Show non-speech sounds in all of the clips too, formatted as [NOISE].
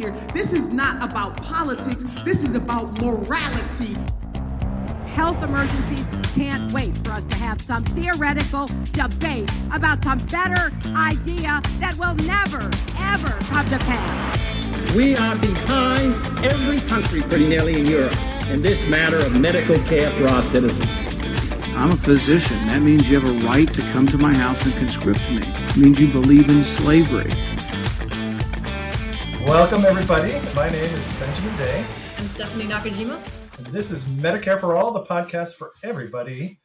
here. This is not about politics, this is about morality. Health emergencies can't wait for us to have some theoretical debate about some better idea that will never, ever come to pass. We are behind every country, pretty nearly in Europe, in this matter of medical care for our citizens. I'm a physician. That means you have a right to come to my house and conscript me. It means you believe in slavery. Welcome, everybody. My name is Benjamin Day. I'm Stephanie Nakajima. And this is Medicare for All, the podcast for everybody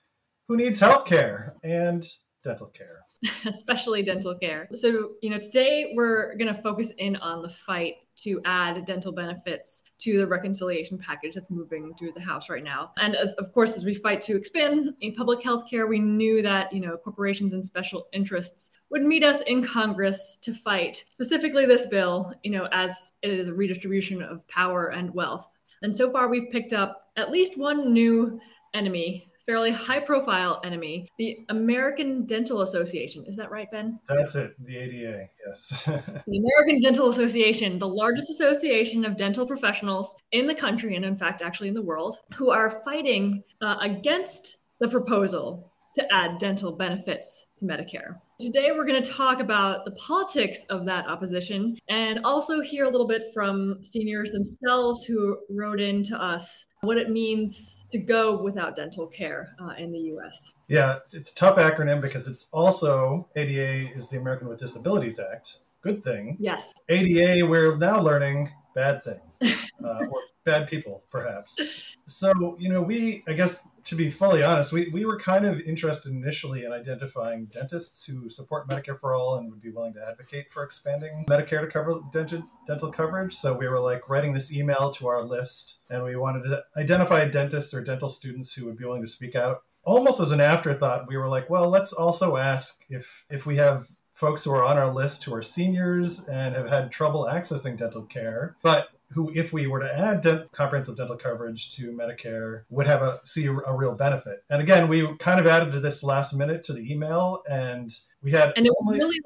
who needs health care and dental care. [LAUGHS] Especially dental care. So, you know, today we're going to focus in on the fight to add dental benefits to the reconciliation package that's moving through the House right now. And as of course, as we fight to expand in public health care, we knew that, you know, corporations and special interests would meet us in Congress to fight specifically this bill, you know, as it is a redistribution of power and wealth. And so far, we've picked up at least one new enemy fairly high profile enemy, the American Dental Association. Is that right, Ben? That's it, the ADA, yes. [LAUGHS] the American Dental Association, the largest association of dental professionals in the country, and in fact, actually in the world, who are fighting uh, against the proposal to add dental benefits to Medicare. Today, we're going to talk about the politics of that opposition and also hear a little bit from seniors themselves who wrote in to us what it means to go without dental care uh, in the US. Yeah, it's tough acronym because it's also ADA is the American with Disabilities Act. Good thing. Yes. ADA, we're now learning bad thing. [LAUGHS] Uh, or bad people, perhaps. So, you know, we, I guess, to be fully honest, we, we were kind of interested initially in identifying dentists who support Medicare for all and would be willing to advocate for expanding Medicare to cover dental, dental coverage. So we were like writing this email to our list and we wanted to identify dentists or dental students who would be willing to speak out. Almost as an afterthought, we were like, well, let's also ask if if we have folks who are on our list who are seniors and have had trouble accessing dental care, but who, if we were to add dent- comprehensive dental coverage to Medicare, would have a see a, real benefit. And again, we kind of added to this last minute to the email, and we had and it was only- really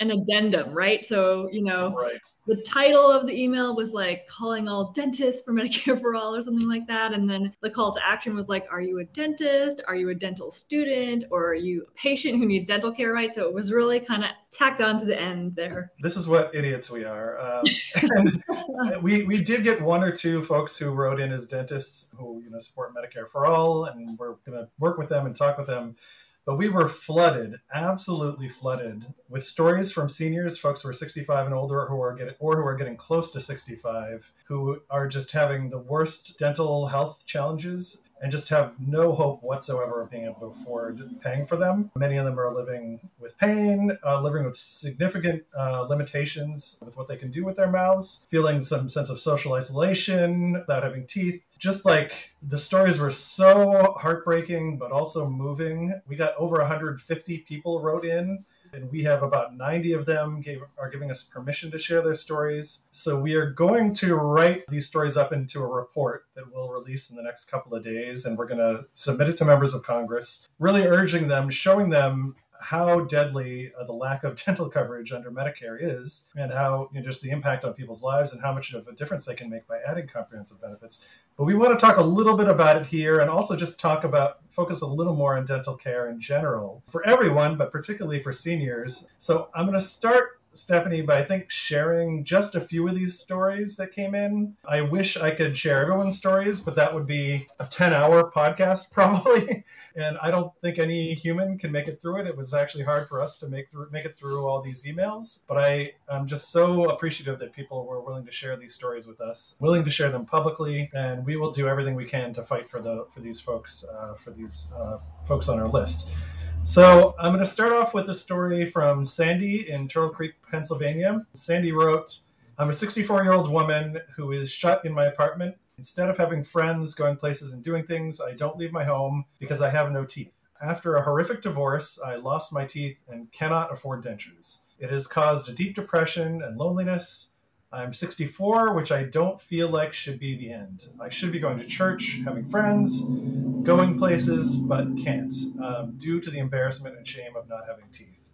an addendum, right? So, you know, right. the title of the email was like calling all dentists for [LAUGHS] Medicare for all or something like that. And then the call to action was like, are you a dentist? Are you a dental student? Or are you a patient who needs dental care, right? So it was really kind of tacked on to the end there. This is what idiots we are. Um, [LAUGHS] we, we did get one or two folks who wrote in as dentists who, you know, support Medicare for all, and we're going to work with them and talk with them but we were flooded, absolutely flooded, with stories from seniors, folks who are 65 and older, who are getting or who are getting close to 65, who are just having the worst dental health challenges and just have no hope whatsoever of being able to afford paying for them. Many of them are living with pain, uh, living with significant uh, limitations with what they can do with their mouths, feeling some sense of social isolation without having teeth. Just like the stories were so heartbreaking, but also moving. We got over 150 people wrote in and we have about 90 of them gave, are giving us permission to share their stories. So we are going to write these stories up into a report that we'll release in the next couple of days, and we're going to submit it to members of Congress, really urging them, showing them how deadly uh, the lack of [LAUGHS] dental coverage under Medicare is, and how you know, just the impact on people's lives, and how much of a difference they can make by adding comprehensive benefits. But we want to talk a little bit about it here, and also just talk about focus a little more on dental care in general for everyone, but particularly for seniors. So I'm going to start Stephanie, by I think sharing just a few of these stories that came in. I wish I could share everyone's stories, but that would be a 10 hour podcast [LAUGHS] probably. and I don't think any human can make it through it. It was actually hard for us to make make it through all these emails. But I I'm just so appreciative that people were willing to share these stories with us, willing to share them publicly, and we will do everything we can to fight for the for these folks, uh, for these uh, folks on our list. So I'm going to start off with a story from Sandy in Turtle Creek, Pennsylvania. Sandy wrote, I'm a 64 year old woman who is shut in my apartment. Instead of having friends, going places, and doing things, I don't leave my home because I have no teeth. After a horrific divorce, I lost my teeth and cannot afford dentures. It has caused a deep depression and loneliness. I'm 64, which I don't feel like should be the end. I should be going to church, having friends, going places, but can't um, due to the embarrassment and shame of not having teeth.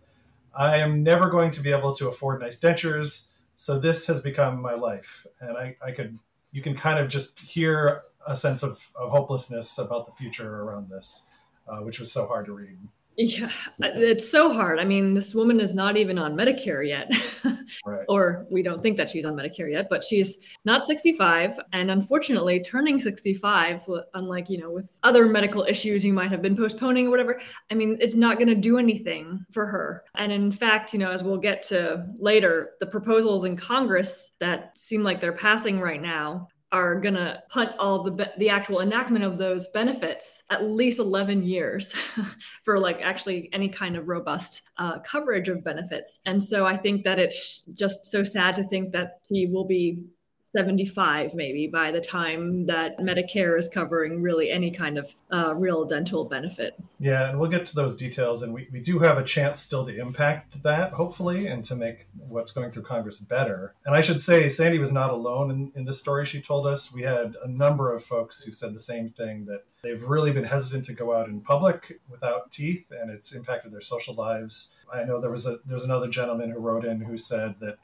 I am never going to be able to afford nice dentures, So this has become my life. And I, I could, you can kind of just hear a sense of, of hopelessness about the future around this, uh, which was so hard to read. Yeah, it's so hard. I mean, this woman is not even on Medicare yet. right. [LAUGHS] Or we don't think that she's on Medicare yet, but she's not 65. And unfortunately, turning 65, unlike, you know, with other medical issues you might have been postponing or whatever, I mean, it's not going to do anything for her. And in fact, you know, as we'll get to later, the proposals in Congress that seem like they're passing right now are going to punt all the the actual enactment of those benefits at least 11 years [LAUGHS] for like actually any kind of robust uh, coverage of benefits. And so i think that it's just so sad to think that he will be 75 maybe by the time that Medicare is covering really any kind of uh, real dental benefit. Yeah, and we'll get to those details. And we, we do have a chance still to impact that, hopefully, and to make what's going through Congress better. And I should say, Sandy was not alone in, in this story she told us. We had a number of folks who said the same thing that they've really been hesitant to go out in public without teeth, and it's impacted their social lives. I know there was a there's another gentleman who wrote in who said that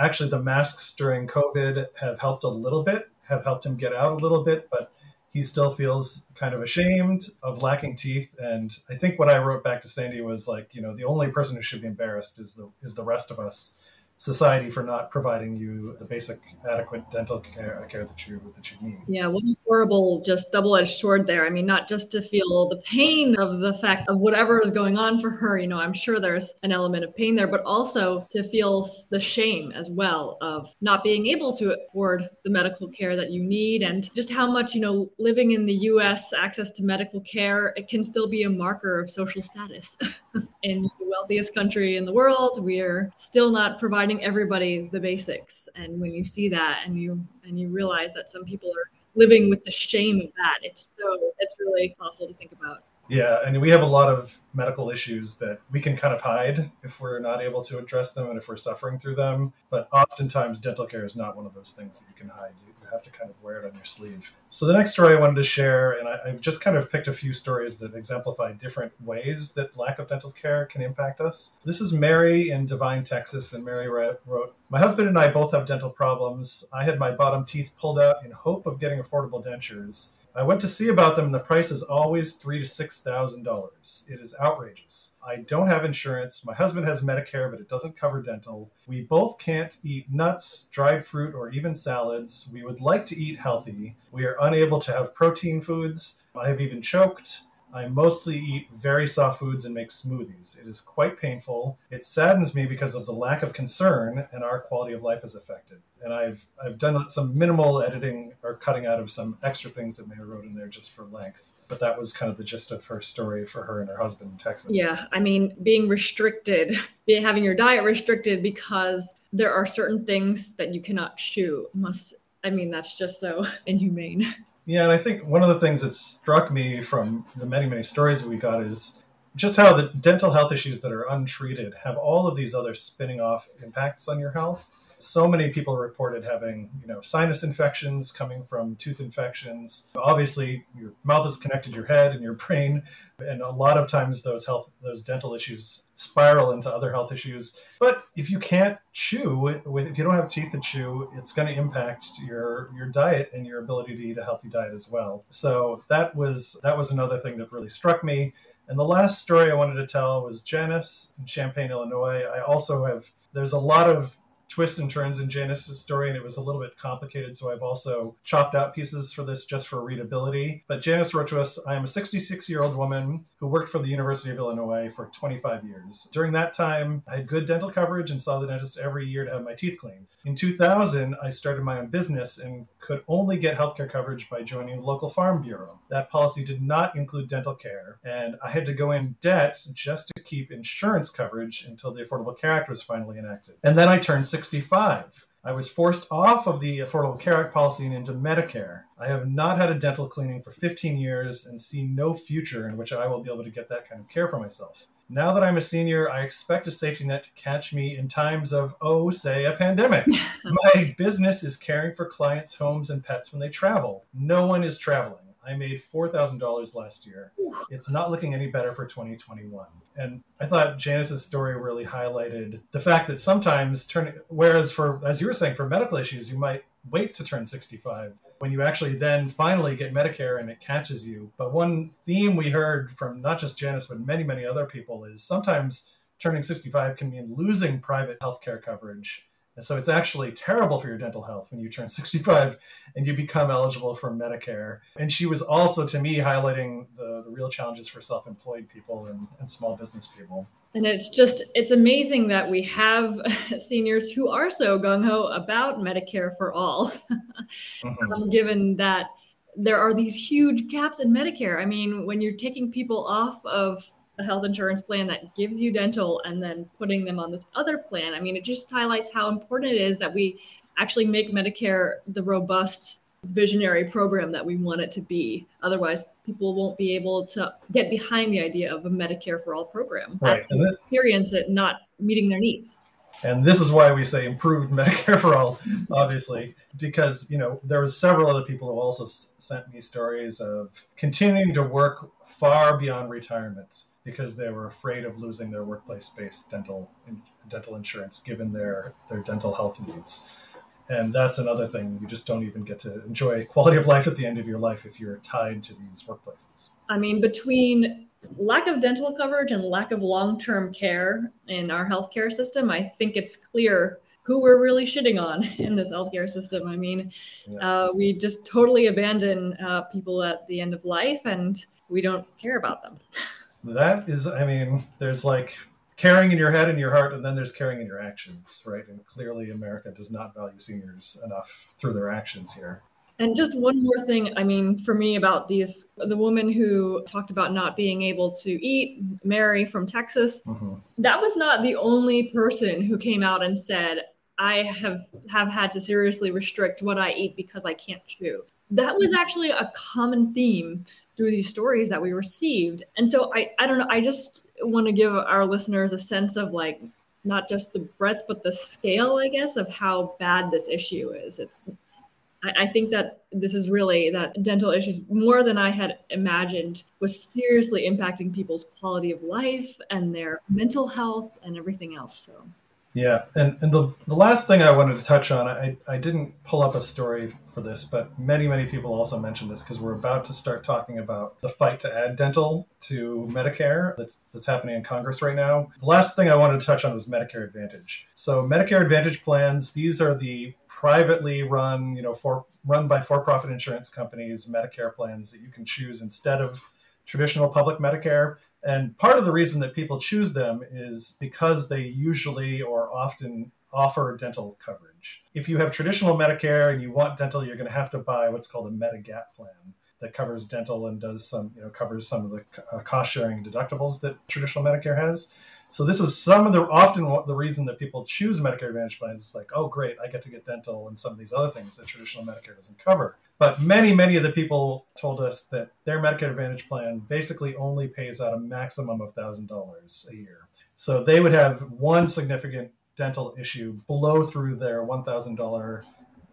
actually the masks during COVID have helped a little bit, have helped him get out a little bit, but he still feels kind of ashamed of lacking teeth. And I think what I wrote back to Sandy was like, you know, the only person who should be embarrassed is the is the rest of us society for not providing you the basic adequate dental care, care that you that you need. Yeah, what a horrible just double-edged sword there. I mean, not just to feel the pain of the fact of whatever is going on for her, you know, I'm sure there's an element of pain there, but also to feel the shame as well of not being able to afford the medical care that you need and just how much, you know, living in the US access to medical care, it can still be a marker of social status. [LAUGHS] in the wealthiest country in the world, we're still not providing providing everybody the basics. And when you see that and you and you realize that some people are living with the shame of that it's so it's really awful to think about. Yeah and we have a lot of medical issues that we can kind of hide if we're not able to address them and if we're suffering through them but oftentimes dental care is not one of those things that you can hide have to kind of wear it on your sleeve. So the next story I wanted to share, and I, have just kind of picked a few stories that exemplify different ways that lack of dental care can impact us. This is Mary in Devine, Texas, and Mary wrote, "My husband and I both have dental problems. I had my bottom teeth pulled out in hope of getting affordable dentures." I went to see about them, and the price is always three to six thousand dollars. It is outrageous. I don't have insurance. My husband has Medicare, but it doesn't cover dental. We both can't eat nuts, dried fruit, or even salads. We would like to eat healthy. We are unable to have protein foods. I have even choked. I mostly eat very soft foods and make smoothies. It is quite painful. It saddens me because of the lack of concern and our quality of life is affected. And I've I've done some minimal editing or cutting out of some extra things that Mary wrote in there just for length. But that was kind of the gist of her story for her and her husband in Texas. Yeah, I mean, being restricted, having your diet restricted because there are certain things that you cannot chew must I mean, that's just so [LAUGHS] inhumane. Yeah, and I think one of the things that struck me from the many, many stories we got is just how the dental health issues that are untreated have all of these other spinning off impacts on your health so many people reported having you know sinus infections coming from tooth infections. Obviously your mouth is connected to your head and your [LAUGHS] brain and a lot of times those health those dental issues spiral into other health issues. But if you can't chew with if you don't have teeth to chew it's going to impact your your diet and your ability to eat a healthy diet as well. So that was that was another thing that really struck me. And the last story I wanted to tell was Janice in Champaign, Illinois. I also have, there's a lot of twists and turns in Janice's story, and it was a little bit complicated. So I've also chopped out pieces for this just for readability. But Janice wrote to us I am a 66 year old woman who worked for the University of Illinois for 25 years. During that time, I had good dental coverage and saw the dentist every year to have my teeth cleaned. In 2000, I started my own business and could only get healthcare coverage by joining a local farm bureau. That policy did not include dental care, and I had to go in debt just to keep insurance coverage until the Affordable Care Act was finally enacted. And then I turned 65. I was forced off of the Affordable Care Act policy and into Medicare. I have not had a dental cleaning for 15 years and see no future in which I will be able to get that kind of care for myself. Now that I'm a senior, I expect a safety net to catch me in times of, oh, say, a pandemic. [LAUGHS] My business is caring for clients' homes and pets when they travel. No one is traveling. I made $4,000 last year. It's not looking any better for 2021. And I thought Janice's story really highlighted the fact that sometimes turning, whereas for, as you were saying, for medical issues, you might wait to turn 65 when you actually then finally get Medicare and it catches you. But one theme we heard from not just Janice, but many, many other people is sometimes turning 65 can mean losing private health care coverage and so it's actually terrible for your dental health when you turn [LAUGHS] 65 and you become eligible for Medicare. And she was also, to me, highlighting the, the real challenges for self employed people and, and small business people. And it's just, it's amazing that we have [LAUGHS] seniors who are so gung ho about Medicare for all, [LAUGHS] mm-hmm. um, given that there are these huge gaps in Medicare. I mean, when you're taking people off of a health insurance plan that gives you dental and then putting them on this other plan. I mean, it just highlights how important it is that we actually make Medicare the robust visionary program that we want it to be. Otherwise, people won't be able to get behind the idea of a Medicare for all program. Right. And experience it not meeting their needs. And this is why we say improved [LAUGHS] Medicare for all, obviously, because you know there was several other people who also s- sent me stories of continuing to work far beyond retirement because they were afraid of losing their workplace-based dental dental insurance given their their dental health needs. And that's another thing. You just don't even get to enjoy quality of life at the end of your life if you're tied to these workplaces. I mean, between lack of dental coverage and lack of long-term care in our healthcare system, I think it's clear who we're really shitting on [LAUGHS] in this healthcare system. I mean, yeah. uh, we just totally abandon uh, people at the end of life, and we don't care about them. [LAUGHS] that is i mean there's like caring in your head and your heart and then there's caring in your actions right? And clearly america does not value seniors enough through their actions here. And just one more thing i mean for me about these the woman who talked about not being able to eat mary from texas mm-hmm. that was not the only person who came out and said i have have had to seriously restrict what i eat because i can't chew. That was actually a common theme through these stories that we received. And so I, I don't know, I just want to give our listeners a sense of like not just the breadth, but the scale, I guess, of how bad this issue is. It's I, I think that this is really that dental issues more than I had imagined was seriously impacting people's quality of life and their mental health and everything else. So yeah, and, and the, the last thing I wanted to touch on, I, I didn't pull up a story for this, but many, many people also mentioned this because we're about to start talking about the fight to add dental to Medicare that's, that's happening in Congress right now. The last thing I wanted to touch on was Medicare Advantage. So, Medicare Advantage plans, these are the privately run, you know, for run by for-profit insurance companies, Medicare plans that you can choose instead of traditional public Medicare. And part of the reason that people choose them is because they usually or often offer dental coverage. If you have traditional Medicare and you want dental, you're going to have to buy what's called a Medigap plan that covers dental and does some, you know, covers some of the uh, cost sharing deductibles that traditional Medicare has. So this is some of the often the reason that people choose Medicare Advantage plans. It's like, oh, great, I get to get dental and some of these other things that traditional Medicare doesn't cover. But many, many of the people told us that their Medicare Advantage plan basically only pays out a maximum of thousand dollars a year. So they would have one significant dental issue blow through their one thousand dollar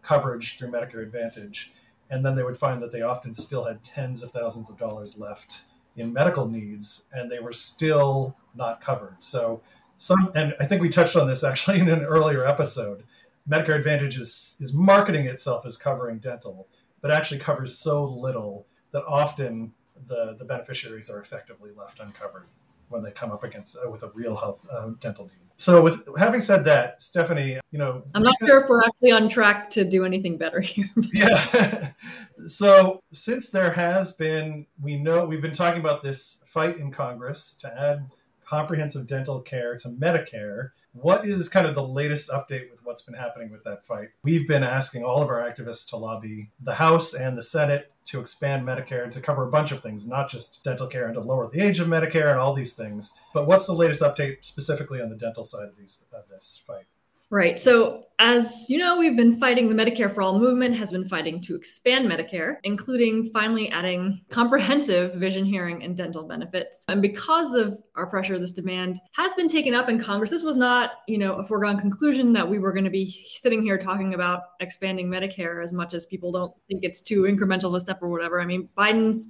coverage through Medicare Advantage, and then they would find that they often still had tens of thousands of dollars left in medical needs, and they were still not covered. So some, and I think we touched on this actually [LAUGHS] in an earlier episode. Medicare Advantage is, is marketing itself as covering dental, but actually covers so little that often the, the beneficiaries are effectively left uncovered when they come up against uh, with a real health uh, dental need. So, with having said that, Stephanie, you know, I'm not sure if we're actually on track to do anything better here. [LAUGHS] yeah. [LAUGHS] so, since there has been, we know we've been talking about this fight in Congress to add comprehensive dental care to Medicare. What is kind of the latest update with what's been happening with that fight? We've been asking all of our activists to lobby the House and the Senate to expand Medicare to cover a bunch of things, not just dental care and to lower the age of Medicare and all these things. But what's the latest update specifically on the dental side of these of this fight? Right. So as you know, we've been fighting the Medicare for All movement, has been fighting to expand Medicare, including finally adding [LAUGHS] comprehensive vision, hearing, and dental benefits. And because of our pressure, this demand has been taken up in Congress. This was not, you know, a foregone conclusion that we were going to be sitting here talking about expanding Medicare as much as people don't think it's too incremental of a step or whatever. I mean, Biden's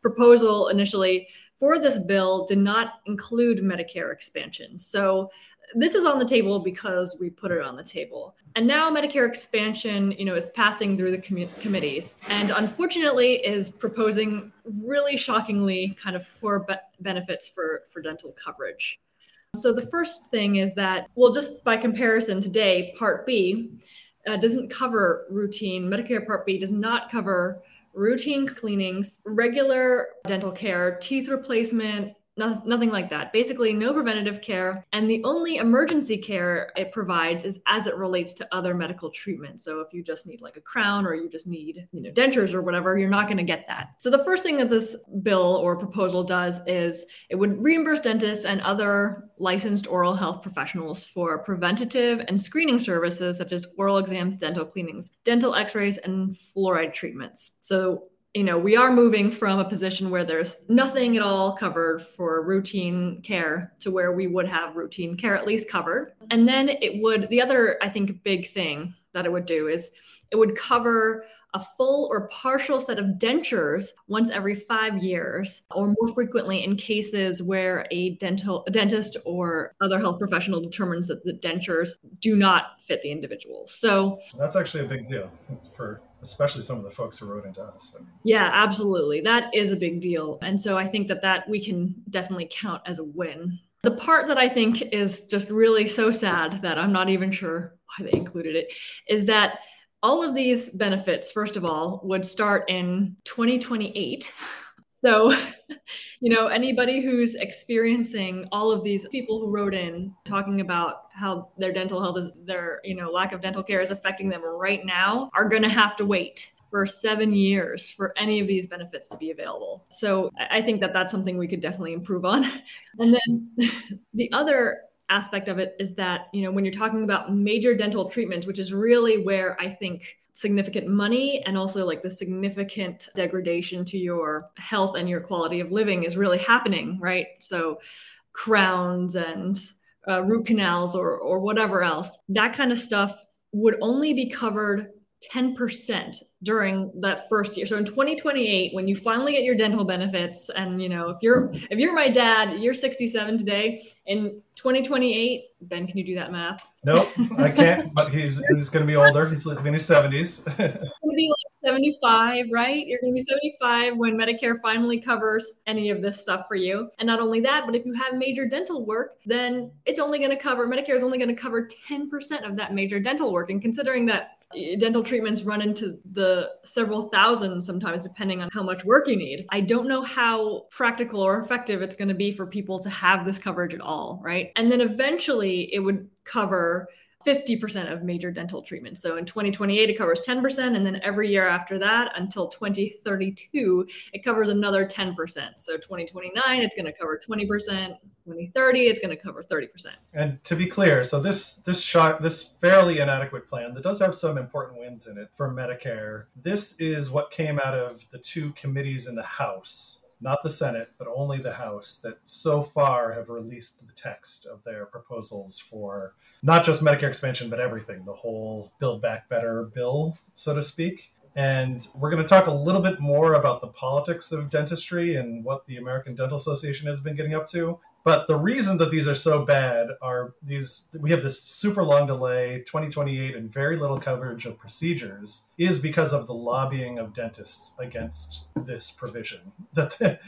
proposal initially for this bill did not include Medicare expansion. So this is on the table because we put it on the table. And now Medicare expansion, you know, is passing through the com- committees and unfortunately is proposing really shockingly kind of poor be- benefits for, for dental coverage. So the first thing is that, well, just by comparison today, Part B uh, doesn't cover routine, Medicare Part B does not cover routine cleanings, regular dental care, teeth replacement, no, nothing like that. Basically, no preventative care. And the only emergency care it provides is as it relates to other medical treatment. So if you just need like a crown or you just need, you know, dentures or whatever, you're not going to get that. So the first thing that this bill or proposal does is it would reimburse dentists and other licensed oral health professionals for preventative and screening services such as oral exams, dental cleanings, dental x-rays, and fluoride treatments. So you know, we are moving from a position where there's nothing at all covered for routine care to where we would have routine care at least covered. And then it would, the other, I think, big thing that it would do is it would cover a full or partial set of dentures once every five years or more frequently in cases where a dental a dentist or other health professional determines that the dentures do not fit the individual so that's actually a big deal for especially some of the folks who wrote into us. I mean, yeah, absolutely. That is a big deal. And so I think that that we can definitely count as a win. The part that I think is just really so sad that I'm not even sure why they included it is that all of these benefits, first of all, would start in 2028. So, [LAUGHS] you know, anybody who's experiencing all of these people who wrote in talking about how their dental health is, their, you know, lack of dental care is affecting them right now are going to have to wait for seven years for any of these benefits to be available. So I think that that's something we could definitely improve on. [LAUGHS] And then [LAUGHS] the other aspect of it is that, you know, when you're talking about major dental treatment, which is really where I think significant money and also like the significant degradation to your health and your quality of living is really happening, right? So, crowns and uh, root canals or or whatever else, that kind of stuff would only be covered 10% during that first year. So in 2028 when you finally get your dental benefits and you know if you're if you're my dad, you're 67 today in 2028, Ben can you do that math? Nope, I can't, but he's he's going to be older. He's in his 70s. going to be like 75, right? You're going to be 75 when Medicare finally covers any of this stuff for you. And not only that, but if you have major dental work, then it's only going to cover Medicare is only going to cover 10% of that major dental work. And considering that dental treatments run into the several thousand sometimes depending on how much work you need. I don't know how practical or effective it's going to be for people to have this coverage at all right? And then eventually it would cover 50% of major dental treatments. So in 2028, it covers 10%. And then every year after that until 2032, it covers another 10%. So 2029, it's going to cover 20%. 2030, it's going to cover 30%. And to be clear, so this this shot this fairly inadequate plan that does have some important wins in it for Medicare. This is what came out of the two committees in the House not the Senate, but only the House, that so far have released the text of their proposals for not just Medicare expansion, but everything, the whole Build Back Better bill, so to speak. And we're going to talk a little bit more about the politics of dentistry and what the American Dental Association has been getting up to. But the reason that these are so bad are these we have this super long delay, 2028, and very little coverage of procedures is because of the lobbying of dentists against this provision. [LAUGHS] That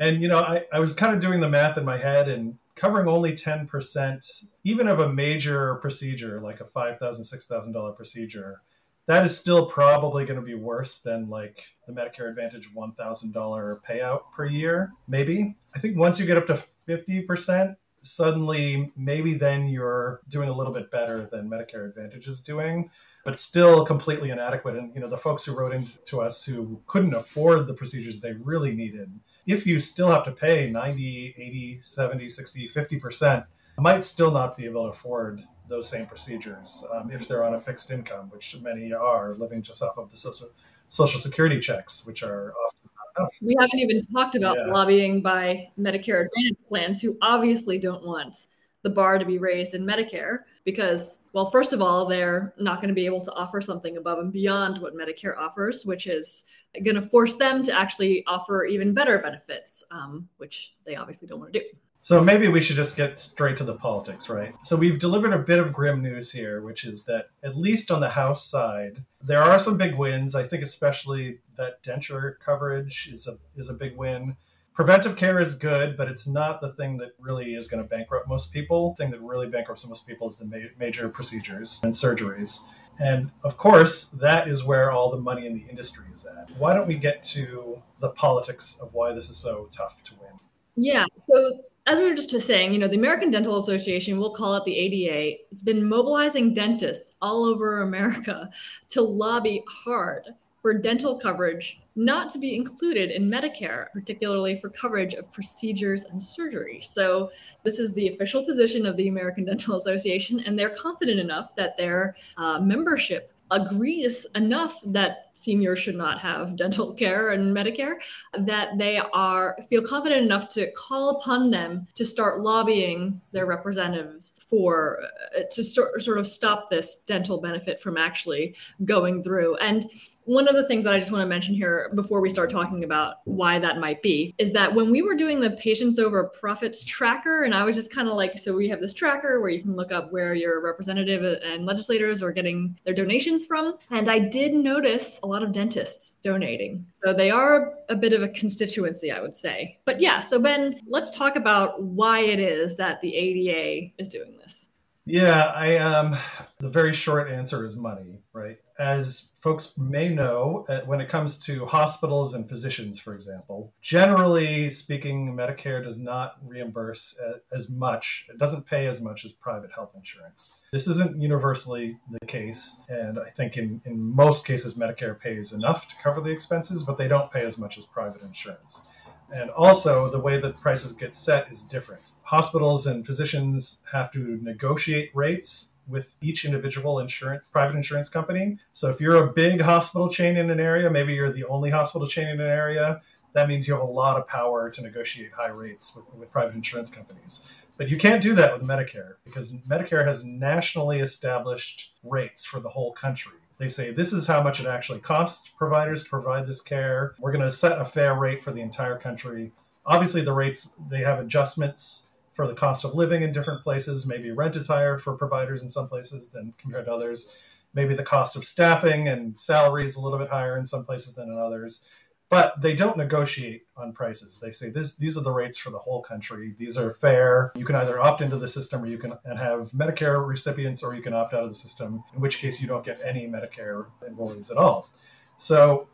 and you know, I, I was kind of doing the math in my head and covering only 10%, even of a major procedure like a $5,000, $6,000 procedure, that is still probably going to be worse than like the Medicare Advantage $1,000 payout per year, maybe. I think once you get up to 50%, suddenly maybe then you're doing a little bit better than Medicare Advantage is doing, but still completely inadequate. And you know, the folks who wrote into us who couldn't afford the procedures they really needed, if you still have to pay 90, 80, 70, 60, 50%, might still not be able to afford those same procedures um, if they're on a fixed income, which many are living just off of the social, social security checks, which are often not enough. We haven't even talked about Yeah. lobbying by Medicare Advantage plans who obviously don't want the bar to be raised in Medicare because, well, first of all, they're not going to be able to offer something above and beyond what Medicare offers, which is going to force them to actually offer even better benefits, um, which they obviously don't want to do. So maybe we should just get straight to the politics, right? So we've delivered a bit of grim news here, which is that at least on the House side, there are some big wins. I think especially that denture coverage is a is a big win. Preventive care is good, but it's not the thing that really is going to bankrupt most people. The thing that really bankrupts most people is the ma- major procedures and surgeries. And of course, that is where all the money in the industry is at. Why don't we get to the politics of why this is so tough to win? Yeah. So as we were just saying, you know, the American Dental Association, we'll call it the ADA, it's been mobilizing dentists all over America to lobby hard for dental coverage not to be included in Medicare, particularly for coverage of procedures and surgery. So this is the official position of the American Dental Association, and they're confident enough that their uh, membership agrees enough that seniors should not have dental care and Medicare that they are feel confident enough to call upon them to start lobbying their representatives for uh, to sort, sort of stop this dental benefit from actually going through. And one of the things that I just want to mention here before we start talking about why that might be is that when we were doing the patients over profits tracker, and I was just kind of like, so we have this tracker where you can look up where your representative and legislators are getting their donations from. And I did notice a lot of dentists donating. So they are a bit of a constituency, I would say. But yeah, so Ben, let's talk about why it is that the ADA is doing this. Yeah, I um the very short answer is money, right? As folks may know, uh, when it comes to hospitals and physicians, for example, generally speaking, Medicare does not reimburse uh, as much. It doesn't pay as much as private health insurance. This isn't universally the case, and I think in in most cases Medicare pays enough to cover the expenses, but they don't pay as much as private insurance. And also, the way that prices get set is different. Hospitals and physicians have to negotiate rates with each individual insurance private insurance company. So if you're a big hospital chain in an area, maybe you're the only hospital chain in an area, that means you have a lot of power to negotiate high rates with, with private insurance companies. But you can't do that with Medicare because Medicare has nationally established rates for the whole country. They say this is how much it actually costs providers to provide this care. We're going to set a fair rate for the entire country. Obviously, the rates they have adjustments for the cost of living in different places. Maybe rent is higher for providers in some places than compared to others. Maybe the cost of staffing and salary is a little bit higher in some places than in others. But they don't negotiate on prices. They say this, these are the rates for the whole country. These are fair. You can either opt into the system or you can and have Medicare recipients or you can opt out of the system, in which case you don't get any Medicare enrollees at all. So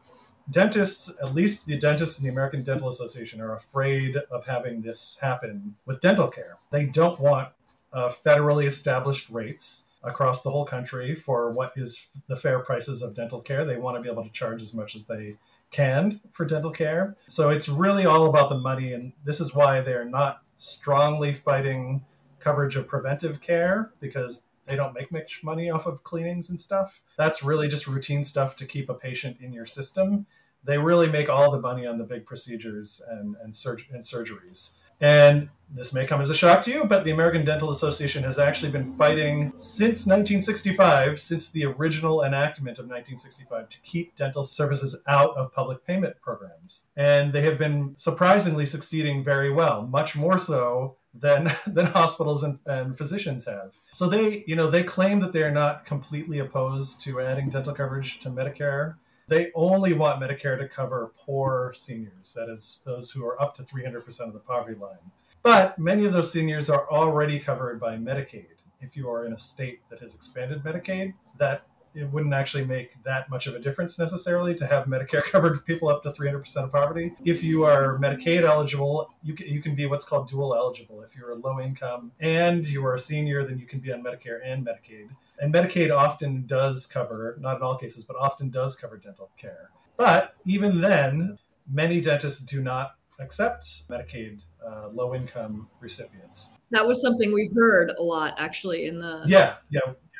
dentists, at least the dentists in the American Dental Association, are afraid of having this happen with dental care. They don't want uh, federally established rates across the whole country for what is the fair prices of dental care. They want to be able to charge as much as they can for dental care. So it's really all about the money, and this is why they're not strongly fighting coverage of preventive care because they don't make much money off of cleanings and stuff. That's really just routine stuff to keep a patient in your system. They really make all the money on the big procedures and, and, surg- and surgeries. And this may come as a shock to you, but the American Dental Association has actually been fighting since 1965, since the original enactment of 1965, to keep dental services out of public payment programs. And they have been surprisingly succeeding very well, much more so than [LAUGHS] than hospitals and, and physicians have. So they, you know, they claim that they are not completely opposed to adding dental coverage to Medicare. They only want Medicare to cover poor seniors, that is, those who are up to 300% of the poverty line. But many of those seniors are already covered by Medicaid. If you are in a state that has expanded Medicaid, that it wouldn't actually make that much of a difference necessarily to have Medicare [LAUGHS] covered people up to 300% of poverty. If you are Medicaid eligible, you can, you can be what's called dual eligible. If you're a low income and you are a senior, then you can be on Medicare and Medicaid. And Medicaid often does cover, not in all cases, but often does cover dental care. But even then, many dentists do not accept Medicaid uh, low income recipients. That was something we heard a lot actually in the Yeah, yeah, in the story.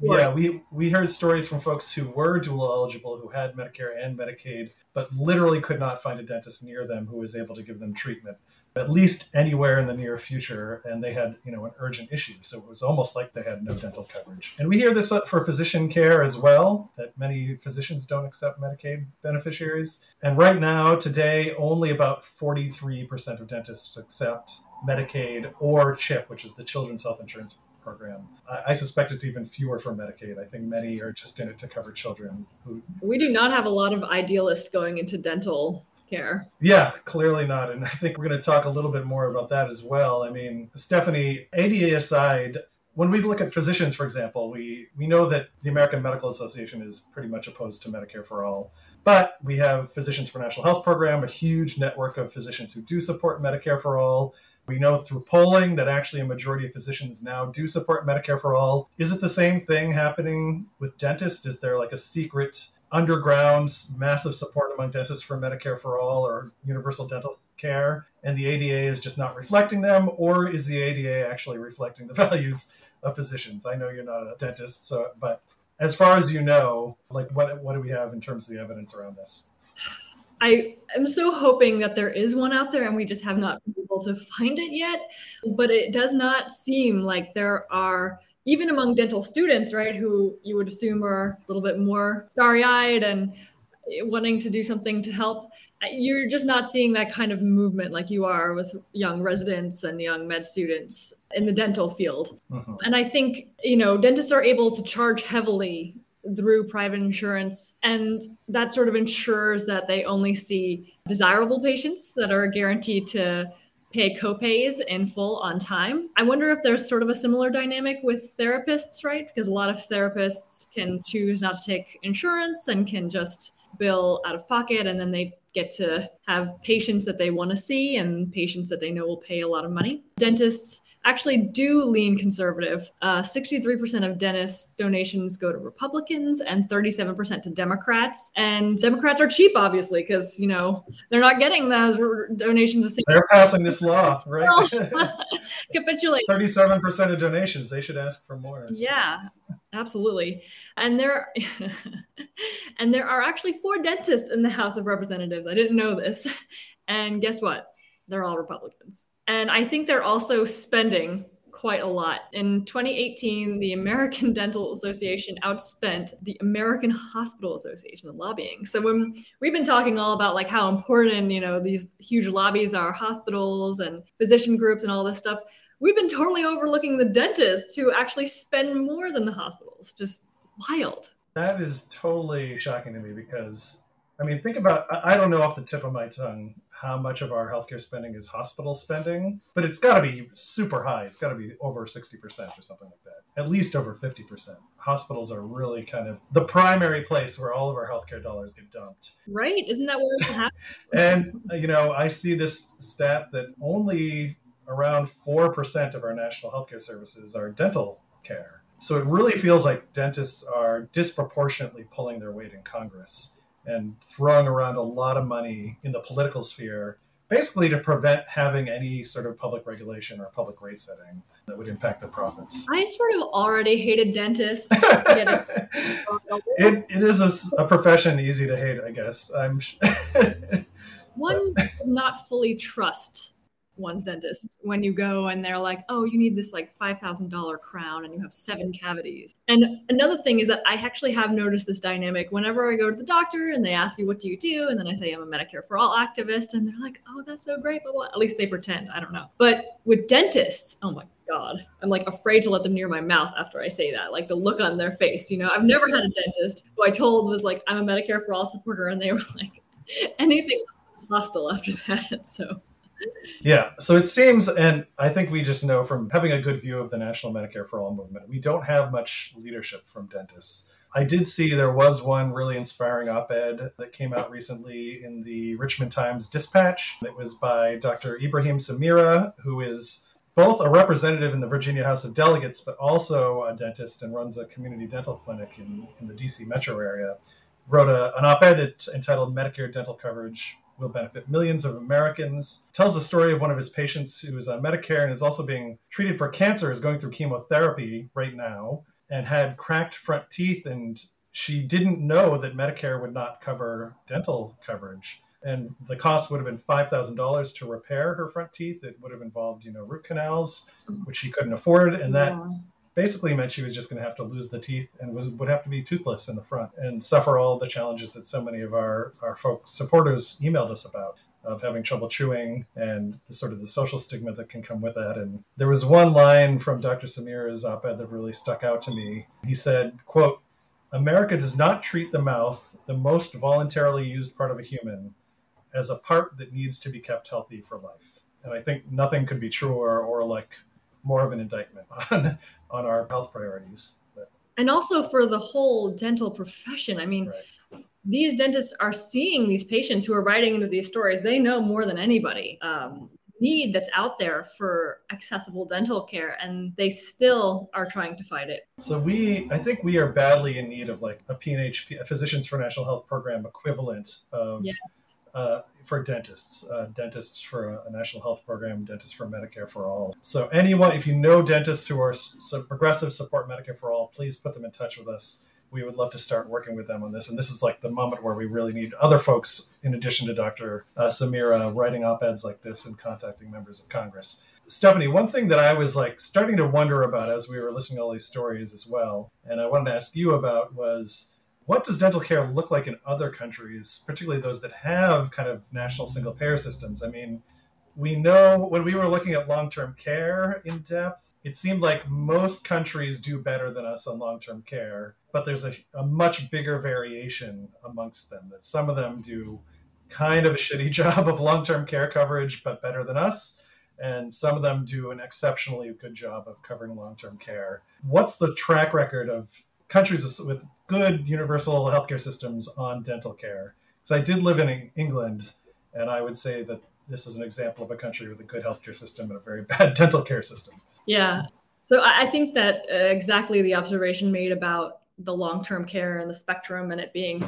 Yeah. We we heard stories from folks who were dual eligible, who had Medicare and Medicaid, but literally could not find a dentist near them who was able to give them treatment, at least anywhere in the near future. And they had, you know, an urgent issue, so it was almost like they had no dental coverage. And we hear this uh, for physician care as well, that many physicians don't accept Medicaid beneficiaries. And right now, today, only about 43% of dentists accept Medicaid or CHIP, which is the Children's Health Insurance Program. I, I suspect it's even fewer for Medicaid. I think many are just in it to cover children who We do not have a lot of idealists going into dental care. Yeah, clearly not. And I think we're going to talk a little bit more about that as well. I mean, Stephanie, ADA aside, when we look at physicians, for example, we, we know that the American Medical Association is pretty much opposed to Medicare for all. But we have Physicians for National Health Program, a huge network of physicians who do support Medicare for all. We know through polling that actually a majority of physicians now do support Medicare for all. Is it the same thing happening with dentists? Is there like a secret underground massive support among dentists for Medicare for all or universal dental care, and the ADA is just not reflecting them, or is the ADA actually reflecting the [LAUGHS] values of physicians? I know you're not a dentist, so but as far as you know, like what what do we have in terms of the evidence around this? I am so hoping that there is one out there and we just have not been able to find it yet. But it does not seem like there are, even among dental students, right, who you would assume are a little bit more starry eyed and wanting to do something to help. You're just not seeing that kind of movement like you are with young residents and young med students in the dental field. Mhm. And I think, you know, dentists are able to charge heavily through private insurance. And that sort of ensures that they only see desirable patients that are guaranteed to pay copays in full on time. I wonder if there's sort of a similar dynamic with therapists, right? Because a lot of therapists can choose not to take insurance and can just bill out of pocket and then they get to have patients that they want to see and patients that they know will pay a lot of money. Dentists actually do lean conservative. Uh, 63% of dentist donations go to Republicans and 37% to Democrats. And Democrats are cheap, obviously, because, you know, they're not getting those r- donations the same. They're passing this law, right? [LAUGHS] [LAUGHS] Capitulate. Thirty-seven percent of donations. They should ask for more. Yeah, absolutely. And there [LAUGHS] and there are actually four dentists in the House of Representatives. I didn't know this. And guess what? They're all Republicans. And I think they're also spending quite a lot. In 2018, the American [LAUGHS] Dental Association outspent the American Hospital Association in lobbying. So when we've been talking all about like how important, you know, these huge lobbies are hospitals and physician groups and all this stuff, we've been totally overlooking the dentists who actually spend more than the hospitals. Just wild. That is totally shocking to me because, I mean, think about, I don't know off the tip of my tongue how much of our healthcare spending is hospital spending, but it's got to be super high. It's got to be over 60% or something like that, at least over 50%. Hospitals are really kind of the primary place where all of our healthcare dollars get dumped. Right? Isn't that where happens? And, uh, you know, I see this stat that only around 4% of our national healthcare services are dental care. So it really feels like dentists are disproportionately pulling their weight in Congress and throwing around a lot of money in the political sphere, basically to prevent having any sort of public regulation or public rate setting that would impact the profits. I sort of already hated dentists. [LAUGHS] it, It is a profession easy to hate, I guess. I'm. sh- [LAUGHS] One not fully trust one's dentist when you go and they're like, oh, you need this like $5,000 crown and you have seven cavities. And another thing is that I actually have noticed this dynamic whenever I go to the doctor and they ask you, what do you do? And then I say, I'm a Medicare for All activist. And they're like, oh, that's so great. But what? At least they pretend. I don't know. But with dentists, oh my God, I'm like afraid to let them near my mouth after I say that. Like the look on their face, you know, I've never had a dentist who I told was like, I'm a Medicare for All supporter. And they were like, [LAUGHS] anything hostile after that. [LAUGHS] So Yeah, so it seems, and I think we just know from having a good view of the National Medicare for All movement, we don't have much leadership from dentists. I did see there was one really inspiring op ed that came out recently in the Richmond Times Dispatch. It was by Dr. Ibraheem Samirah, who is both a representative in the Virginia House of Delegates, but also a dentist and runs a community dental clinic in, in the DC metro area. Wrote a, an op ed entitled Medicare Dental Coverage will benefit millions of Americans. Tells the story of one of his patients who is on Medicare and is also being treated for cancer, is going through chemotherapy right now, and had cracked front teeth. And she didn't know that Medicare would not cover dental coverage. And the cost would have been five thousand dollars to repair her front teeth. It would have involved, you know, root canals, which she couldn't afford, and that. Basically meant she was just going to have to lose the teeth and was would have to be toothless in the front and suffer all the challenges that so many of our our folks supporters emailed us about of having trouble chewing and the sort of the social stigma that can come with that. And there was one line from dr samirah's op-ed that really stuck out to me. He said quote america does not treat the mouth the most voluntarily used part of a human as a part that needs to be kept healthy for life. And i think nothing could be truer or like more of an indictment [LAUGHS] on on our health priorities. But, and also for the whole dental profession. I mean, right. these dentists are seeing these patients who are writing into these stories. They know more than anybody. Um, need that's out there for accessible dental care and they still are trying to fight it So we, I think we are badly in need of like a PNHP, a Physicians for National Health Program equivalent of Yes. Uh, for dentists, uh, dentists for a, a national health program, dentists for Medicare for all. So anyone, if you know dentists who are so progressive support Medicare for all, please put them in touch with us. We would love to start working with them on this. And this is like the moment where we really need other folks, in addition to Dr. Uh, Samirah, writing op-eds like this and contacting members of Congress. Stephanie, one thing that I was like starting to wonder about as we were listening to all these stories as well, and I wanted to ask you about was what does dental care look like in other countries, particularly those that have kind of national single payer systems? I mean, we know when we were looking at long term care in depth, it seemed like most countries do better than us on long term care, but there's a, a much bigger variation amongst them, that some of them do kind of a shitty [LAUGHS] job of long term care coverage, but better than us. And some of them do an exceptionally good job of covering long term care. What's the track record of countries with- good universal healthcare systems on dental care? Because I did live in England, and I would say that this is an example of a country with a good healthcare system and a very [LAUGHS] bad dental care system. Yeah. So I think that uh, exactly the observation made about the long term care and the spectrum and it being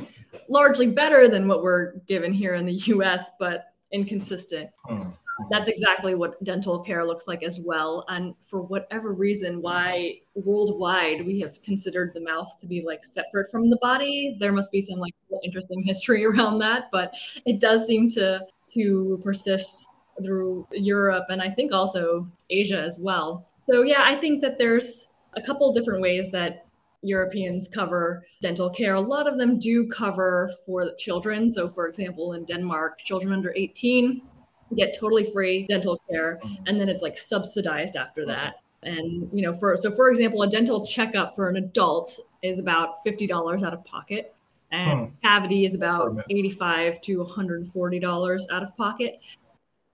largely better than what we're given here in the [LAUGHS] US, but inconsistent. Hmm. That's exactly what dental care looks like as well. And for whatever reason, why worldwide we have considered the mouth to be like separate from the body, there must be some like interesting history [LAUGHS] around that. But it does seem to to persist through Europe and I think also Asia as well. So yeah, I think that there's a couple different ways that Europeans cover dental care. A lot of them do cover for children. So for example, in Denmark, children under 18 get totally free dental care and then it's like subsidized after that. And you know, for so for example, a dental checkup for an adult is about $50 out of pocket and cavity is about Permit. 85 to 140 dollars out of pocket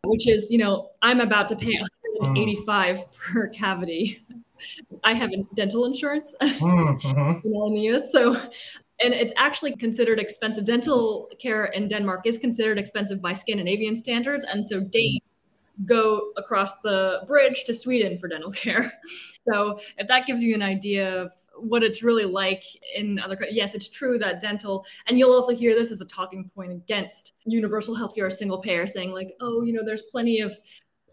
which is you know i'm about to pay 185 per cavity [LAUGHS] i have dental insurance Hmm, mhm. [LAUGHS] you know, in the US. So, and it's actually considered expensive. Dental care in Denmark is considered expensive by Scandinavian standards, and so mm-hmm. Danes go across the bridge to Sweden for dental care. [LAUGHS] So, if that gives you an idea of what it's really like in other countries, yes, it's true that dental, and you'll also hear this as a talking point against universal healthcare or single payer, saying like, oh, you know, there's plenty of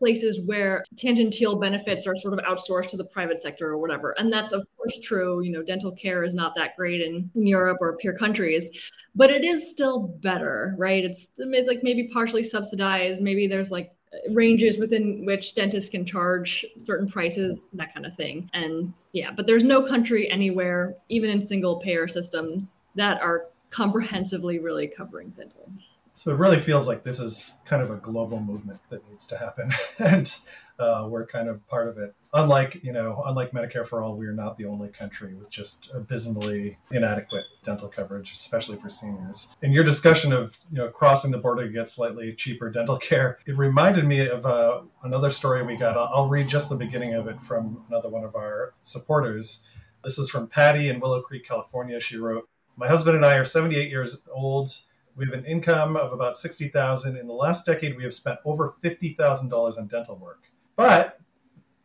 places where tangential benefits are sort of outsourced to the private sector or whatever. And that's of course true. You know, dental care is not that great in, in Europe or peer countries, but it is still better, right? It's, it's like maybe partially subsidized. Maybe there's like ranges within which dentists can charge certain prices, that kind of thing. And yeah, but there's no country anywhere, even in single payer systems, that are comprehensively really covering dental. So it really feels like this is kind of a global movement that needs to happen, [LAUGHS] and uh, we're kind of part of it. Unlike you know, unlike Medicare for all, we are not the only country with just abysmally inadequate dental coverage, especially for seniors. In your discussion of you know crossing the border to get slightly cheaper dental [LAUGHS] care, it reminded me of uh, another story we got. I'll read just the beginning of it from another one of our supporters. This is from Patty in Willow Creek, California. She wrote, "My husband and I are 78 years old." We have an income of about 60,000. In the last decade, we have spent over $50,000 on dental work. But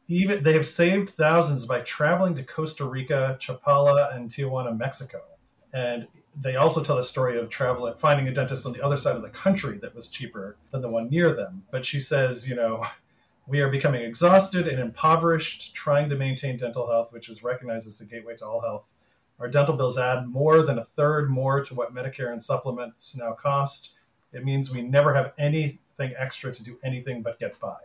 even they have saved thousands by traveling to Costa Rica, Chapala, and Tijuana, Mexico. And they also tell the story of traveling, finding a dentist on the other side of the country that was cheaper than the one near them. But she says, you know, [LAUGHS] we are becoming exhausted and impoverished trying to maintain dental health, which is recognized as the gateway to all health. Our dental bills add more than a third more to what Medicare and supplements now cost. It means we never have anything extra to do anything but get by.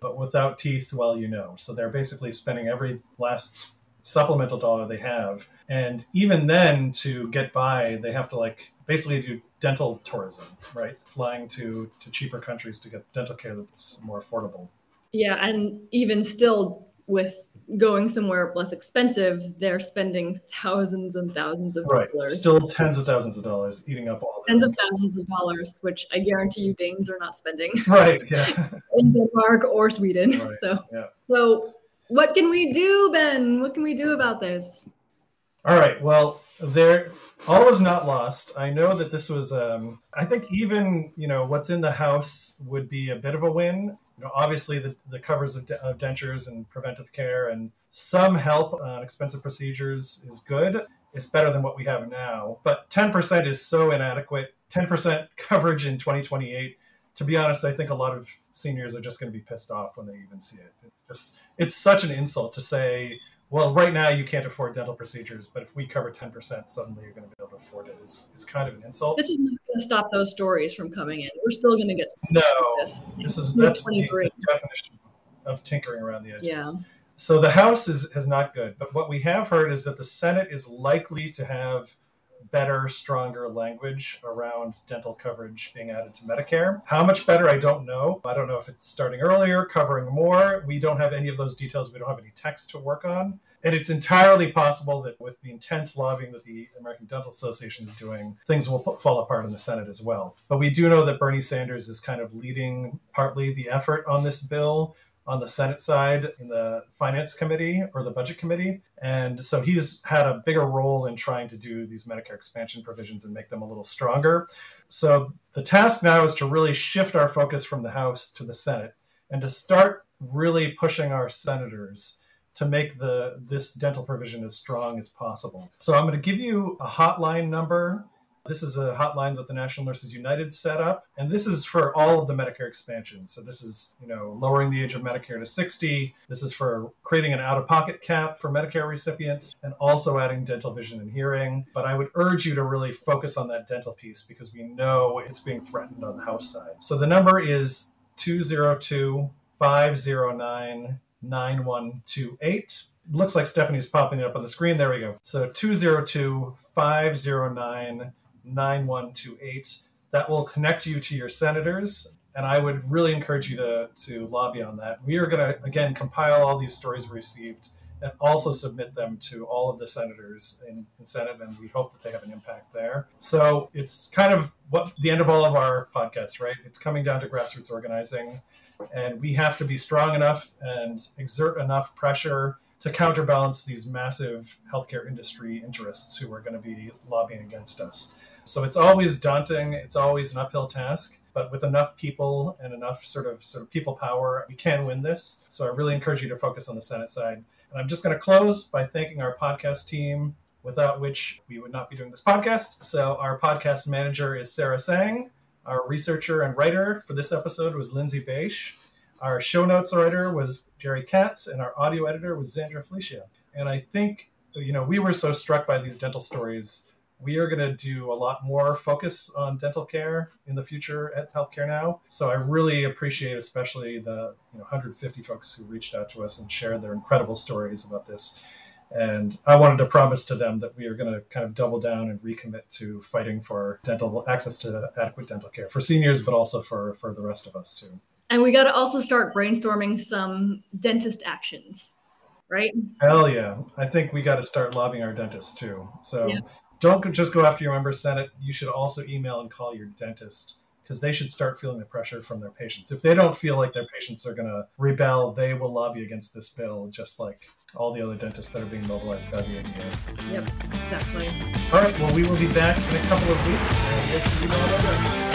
But without teeth, well, you know. So they're basically spending every last supplemental dollar they have. And even then, to get by, they have to like basically do dental tourism, right? Flying to, to cheaper countries to get dental care that's more affordable. Yeah, and even still, with going somewhere less expensive, they're spending thousands and thousands of right. dollars. Still tens of thousands of dollars eating up all tens of thousands of dollars, which I guarantee you Danes are not spending. [LAUGHS] Right. Yeah. [LAUGHS] in Denmark or Sweden. Right, so yeah. so what can we do, Ben? What can we do about this? All right. Well, there all is not lost. I know that this was um I think even, you know, what's in the house would be a bit of a win. You know, obviously the, the covers of, de- of dentures and preventive care and some help on expensive procedures is good. It's better than what we have now, but 10% is so inadequate. 10% [LAUGHS] coverage in 2028. To be honest, I think a lot of seniors are just going to be pissed off when they even see it. It's just it's such an insult to say, well, right now you can't afford dental procedures, but if we cover 10%, suddenly you're going to be able to afford it. It's, it's kind of an insult. This is going to stop those stories from coming in. We're still going to get no. this. This is that's the, the definition of tinkering around the edges. Yeah. So the House is, is not good, but what we have heard is that the Senate is likely to have better, stronger language around dental coverage being added to Medicare. How much better, I don't know. I don't know if it's starting earlier, covering more. We don't have any of those details. We don't have any text to work on. And it's entirely possible that with the intense lobbying that the American Dental Association is doing, things will fall apart in the Senate as well. But we do know that Bernie Sanders is kind of leading partly the effort on this bill on the Senate side in the Finance Committee or the Budget Committee. And so he's had a bigger role in trying to do these Medicare expansion provisions and make them a little stronger. So the task now is to really shift our focus from the House to the Senate and to start really pushing our senators to make the this dental provision as strong as possible. So I'm going to give you a hotline number this is a hotline that the National Nurses United set up, and this is for all of the Medicare expansion. So this is, you know, lowering the age of Medicare to 60. This is for creating an out-of-pocket cap for Medicare recipients and also adding dental vision and hearing. But I would urge you to really focus on that dental piece because we know it's being threatened on the House side. So the number is 202 509 9128 looks like Stephanie's popping it up on the screen. There we go. So 202 509 9128. That will connect you to your senators. And I would really encourage you to, to lobby on that. We are going to, again, compile all these stories we received and also submit them to all of the senators in, in Senate. And we hope that they have an impact there. So it's kind of what the end of all of our podcasts, right? It's coming down to grassroots organizing. And we have to be strong enough and exert enough pressure to counterbalance these massive healthcare industry interests who are going to be lobbying against us. So it's always daunting. It's always an uphill task, but with enough people and enough sort of sort of people power, we can win this. So I really encourage you to focus on the Senate side. And I'm just going to close by thanking our podcast team, without which we would not be doing this podcast. So our podcast manager is Sarah Sang. Our researcher and writer for this episode was Lindsay Beisch. Our show notes writer was Jerry Katz, and our audio editor was Zandra Felicia. And I think, you know, we were so struck by these dental stories we are going to do a lot more focus on dental care in the future at Healthcare Now. So I really appreciate, especially the you know, 150 folks who reached out to us and shared their incredible stories about this. And I wanted to promise to them that we are going to kind of double down and recommit to fighting for dental access to adequate dental care for seniors, but also for, for the rest of us too. And we got to also start brainstorming some dentist actions, right? Hell yeah. I think we got to start lobbying our dentists too. So Yeah. don't just go after your member senate. You should also email and call your dentist because they should start feeling the pressure from their patients. If they don't feel like their patients are going to rebel, they will lobby against this bill, just like all the other dentists that are being mobilized by the ADA. Yep, exactly. All right, well, we will be back in a couple of weeks.